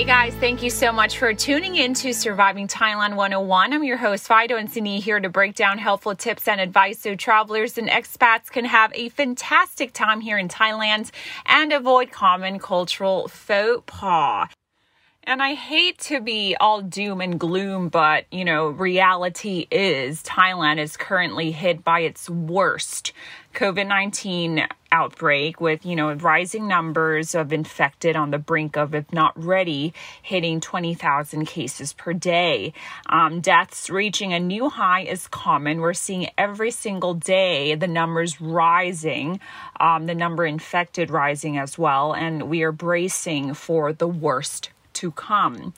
Hey guys, thank you so much for tuning in to Surviving Thailand 101. I'm your host, Fido and Sini, here to break down helpful tips and advice so travelers and expats can have a fantastic time here in Thailand and avoid common cultural faux pas. And I hate to be all doom and gloom, but you know, reality is Thailand is currently hit by its worst COVID 19 outbreak with, you know, rising numbers of infected on the brink of, if not ready, hitting 20,000 cases per day. Um, deaths reaching a new high is common. We're seeing every single day the numbers rising, um, the number infected rising as well, and we are bracing for the worst to come.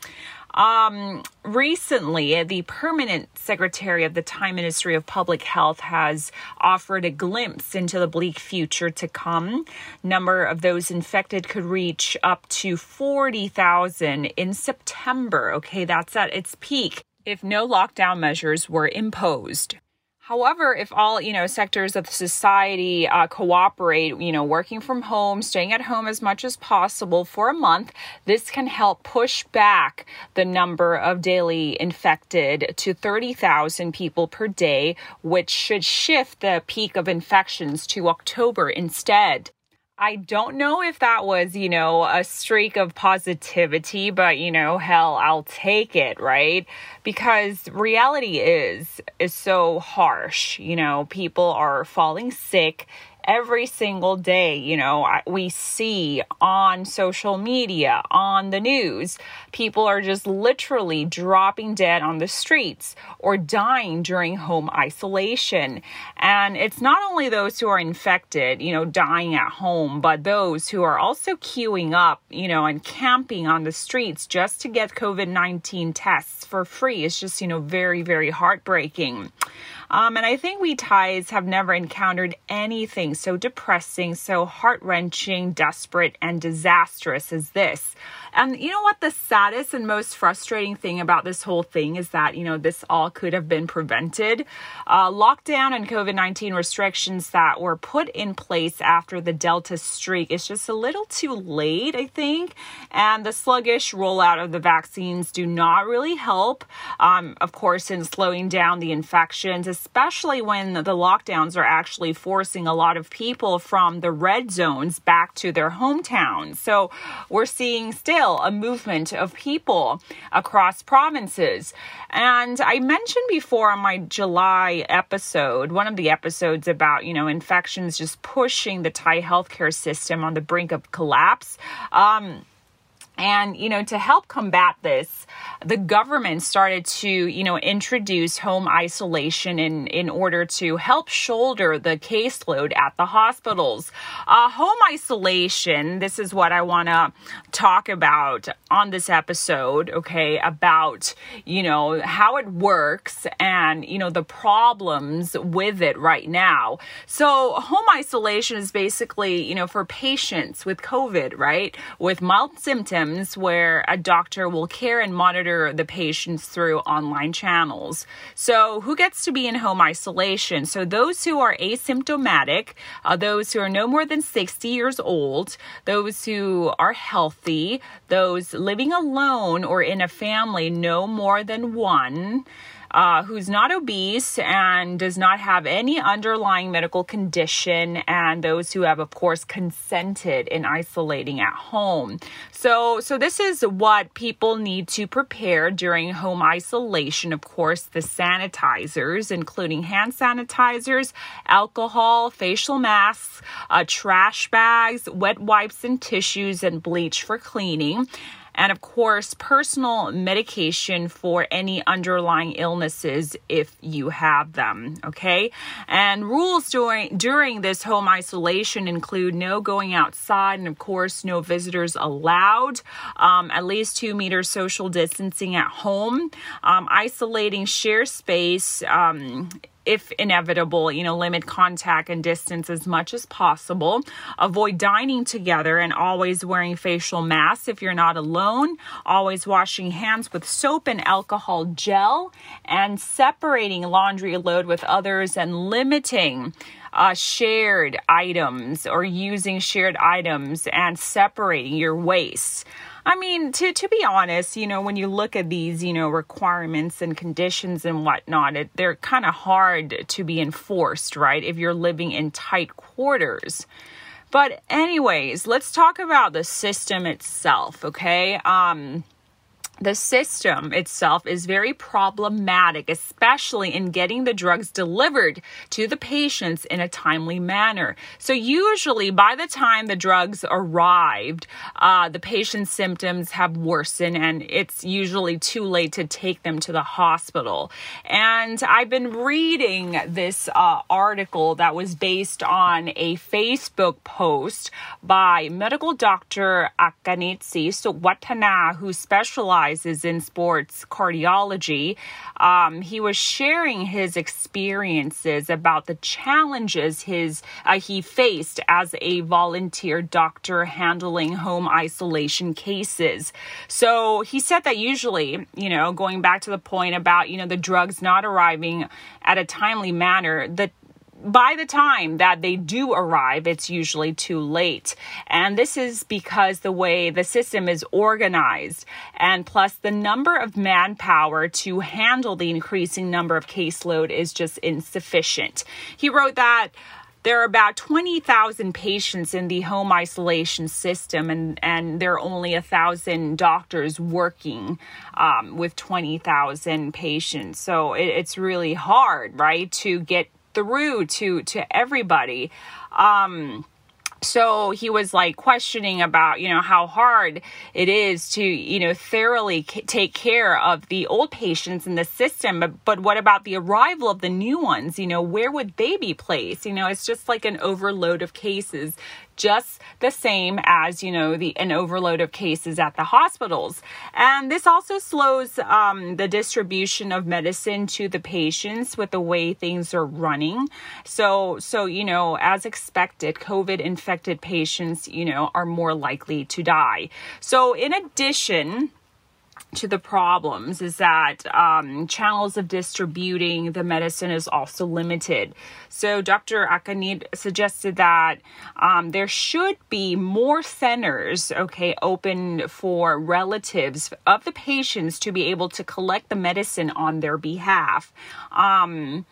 Um, recently, the permanent secretary of the Thai Ministry of Public Health has offered a glimpse into the bleak future to come. Number of those infected could reach up to 40,000 in September. Okay, that's at its peak if no lockdown measures were imposed. However, if all you know sectors of society uh, cooperate, you know, working from home, staying at home as much as possible for a month, this can help push back the number of daily infected to 30,000 people per day, which should shift the peak of infections to October instead. I don't know if that was, you know, a streak of positivity, but you know, hell, I'll take it, right? Because reality is is so harsh. You know, people are falling sick every single day, you know, we see on social media, on the news, people are just literally dropping dead on the streets or dying during home isolation. And it's not only those who are infected, you know, dying at home, but those who are also queuing up, you know, and camping on the streets just to get COVID 19 tests for free. It's just, you know, very, very heartbreaking. Um, and I think we Thais have never encountered anything so depressing, so heart wrenching, desperate, and disastrous as this. And you know what? The saddest and most frustrating thing about this whole thing is that, you know, this all could have been prevented. Uh, lockdown and COVID 19 restrictions that were put in place after the Delta streak is just a little too late, I think. And the sluggish rollout of the vaccines do not really help, um, of course, in slowing down the infections, especially when the lockdowns are actually forcing a lot of people from the red zones back to their hometowns. So we're seeing still still a movement of people across provinces. And I mentioned before on my July episode, one of the episodes about, you know, infections just pushing the Thai healthcare system on the brink of collapse. Um, and, you know, to help combat this, the government started to, you know, introduce home isolation in, in order to help shoulder the caseload at the hospitals. Uh, home isolation, this is what I want to talk about on this episode, okay, about, you know, how it works and, you know, the problems with it right now. So, home isolation is basically, you know, for patients with COVID, right, with mild symptoms where a doctor will care and monitor the patients through online channels. So, who gets to be in home isolation? So, those who are asymptomatic, uh, those who are no more than 60 years old, those who are healthy, those living alone or in a family no more than one uh, who's not obese and does not have any underlying medical condition, and those who have, of course, consented in isolating at home. So, so this is what people need to prepare during home isolation. Of course, the sanitizers, including hand sanitizers, alcohol, facial masks, uh, trash bags, wet wipes and tissues, and bleach for cleaning. And of course, personal medication for any underlying illnesses if you have them. Okay, and rules during during this home isolation include no going outside, and of course, no visitors allowed. Um, at least two meters social distancing at home. Um, isolating share space. Um, if inevitable, you know, limit contact and distance as much as possible. Avoid dining together and always wearing facial masks if you're not alone. Always washing hands with soap and alcohol gel and separating laundry load with others and limiting uh, shared items or using shared items and separating your waste. I mean, to to be honest, you know, when you look at these, you know, requirements and conditions and whatnot, it, they're kind of hard to be enforced, right? If you're living in tight quarters. But anyways, let's talk about the system itself, okay? Um the system itself is very problematic, especially in getting the drugs delivered to the patients in a timely manner. So, usually, by the time the drugs arrived, uh, the patient's symptoms have worsened, and it's usually too late to take them to the hospital. And I've been reading this uh, article that was based on a Facebook post by medical doctor Akanitsi Sukwatana, who specializes specializes in sports cardiology. Um, he was sharing his experiences about the challenges his uh, he faced as a volunteer doctor handling home isolation cases. So he said that usually, you know, going back to the point about you know the drugs not arriving at a timely manner, the by the time that they do arrive, it's usually too late. And this is because the way the system is organized, and plus the number of manpower to handle the increasing number of caseload is just insufficient. He wrote that. There are about 20,000 patients in the home isolation system, and, and there are only a thousand doctors working um, with 20,000 patients. So it, it's really hard, right, to get through to to everybody. Um so he was like questioning about you know how hard it is to you know thoroughly c- take care of the old patients in the system. But, but what about the arrival of the new ones? You know where would they be placed? You know it's just like an overload of cases just the same as you know the an overload of cases at the hospitals. And this also slows um, the distribution of medicine to the patients with the way things are running. So so you know as expected covid infected patients you know are more likely to die. So in addition to the problems is that um, channels of distributing the medicine is also limited. So Dr. Akanid suggested that um, there should be more centers, okay, open for relatives of the patients to be able to collect the medicine on their behalf. Um,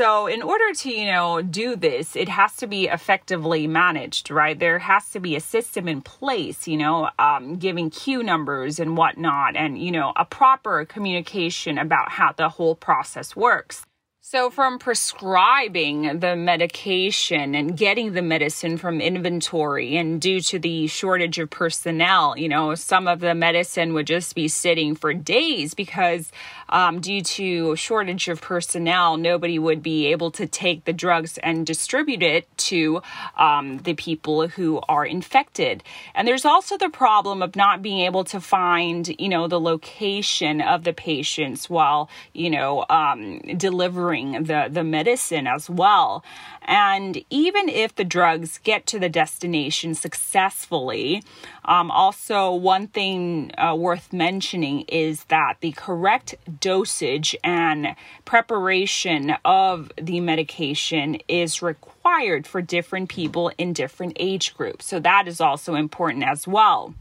so, in order to, you know, do this, it has to be effectively managed, right? There has to be a system in place, you know, um, giving queue numbers and whatnot, and, you know, a proper communication about how the whole process works. So, from prescribing the medication and getting the medicine from inventory, and due to the shortage of personnel, you know, some of the medicine would just be sitting for days because, um, due to shortage of personnel, nobody would be able to take the drugs and distribute it to um, the people who are infected. And there's also the problem of not being able to find, you know, the location of the patients while, you know, um, delivering the, the medicine as well. And even if the drugs get to the destination successfully, um, also one thing uh, worth mentioning is that the correct dosage and preparation of the medication is required for different people in different age groups. So that is also important as well.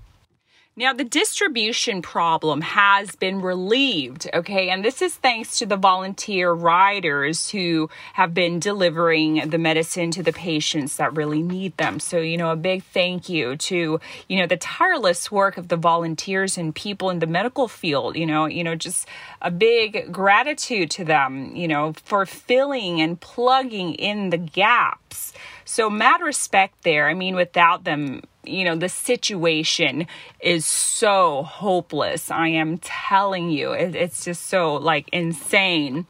Now, the distribution problem has been relieved, okay, and this is thanks to the volunteer riders who have been delivering the medicine to the patients that really need them. So, you know, a big thank you to, you know, the tireless work of the volunteers and people in the medical field, you know, you know, just a big gratitude to them, you know, for filling and plugging in the gaps So, mad respect there. I mean, without them, you know, the situation is so hopeless. I am telling you, it, it's just so like insane.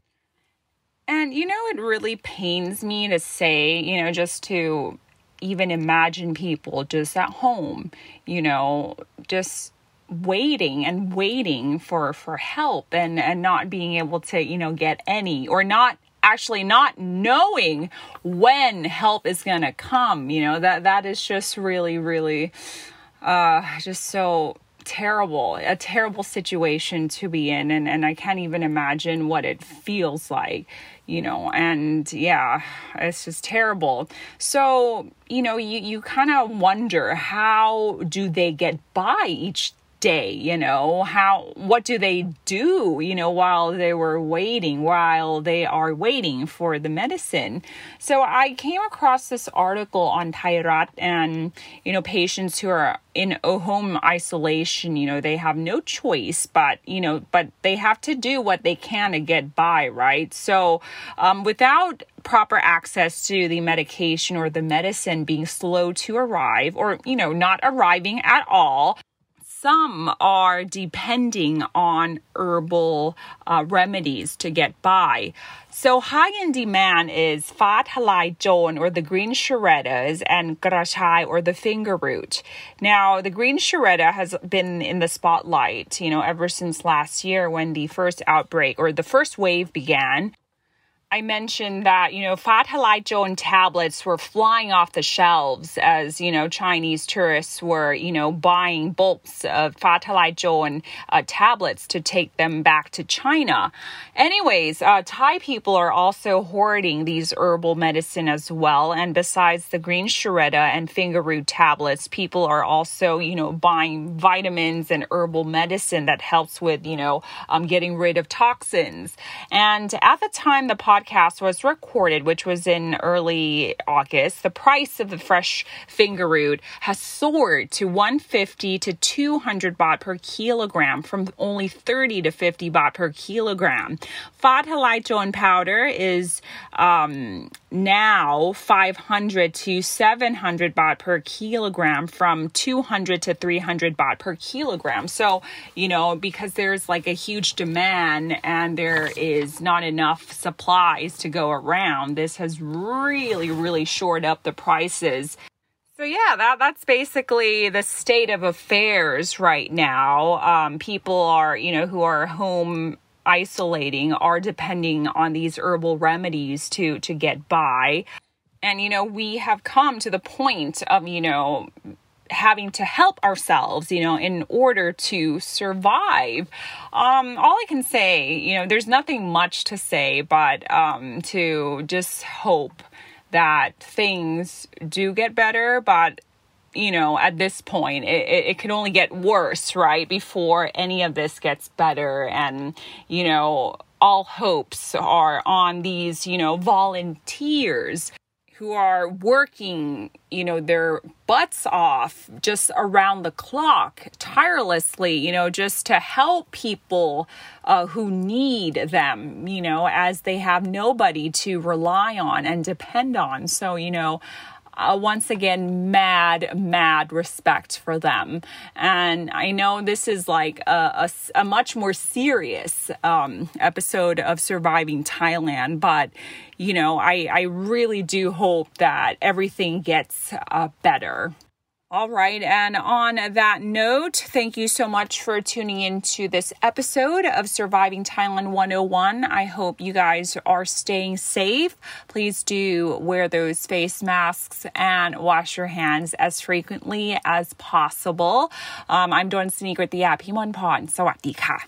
And, you know, it really pains me to say, you know, just to even imagine people just at home, you know, just waiting and waiting for for help and and not being able to you know get any or not actually not knowing when help is going to come you know? That that is just really really uh just so terrible a terrible situation to be in and and I can't even imagine what it feels like you know? And yeah it's just terrible. So you know you you kind of wonder how do they get by each day you know? How what do they do you know while they were waiting while they are waiting for the medicine? So i came across this article on Thairath and you know patients who are in home isolation you know they have no choice but you know but they have to do what they can to get by right? So um, without proper access to the medication or the medicine being slow to arrive or you know not arriving at all some are depending on herbal uh, remedies to get by. So high in demand is Fa Thalai Jon or the green chirettas and Grachai or the finger root. Now, the green chiretta has been in the spotlight, you know, ever since last year when the first outbreak or the first wave began. I mentioned that, you know, Fa Thalai Jon tablets were flying off the shelves as, you know, Chinese tourists were, you know, buying bulks of Fa Thalai Jon uh, tablets to take them back to China. Anyways, uh, Thai people are also hoarding these herbal medicine as well. And besides the green chiretta and finger root tablets, people are also, you know, buying vitamins and herbal medicine that helps with, you know, um, getting rid of toxins. And at the time the podcast podcast was recorded, which was in early August, the price of the fresh finger root has soared to 150 to 200 baht per kilogram from only 30 to 50 baht per kilogram. Fa Thalai powder is um, now 500 to 700 baht per kilogram from 200 to 300 baht per kilogram. So, you know, because there's like a huge demand and there is not enough to go around, this has really, really shored up the prices. So yeah, that that's basically the state of affairs right now. Um, people are, you know, who are home isolating are depending on these herbal remedies to to get by. And you know, we have come to the point of, you know, having to help ourselves, you know, in order to survive. Um, all I can say, you know, there's nothing much to say, but um, to just hope that things do get better. But you know, at this point, it, it, it could only get worse, right? Before any of this gets better. And, you know, all hopes are on these, you know, volunteers who are working, you know, their butts off just around the clock, tirelessly, you know, just to help people uh, who need them, you know, as they have nobody to rely on and depend on. So, you know, uh, once again, mad, mad respect for them. And I know this is like a, a, a much more serious um, episode of Surviving Thailand, but you know, I, I really do hope that everything gets uh, better. All right. And on that note, thank you so much for tuning in to this episode of Surviving Thailand 101. I hope you guys are staying safe. Please do wear those face masks and wash your hands as frequently as possible. Um, I'm Dawn Sneaker at the app. Himon Pon. Sawatdee ka.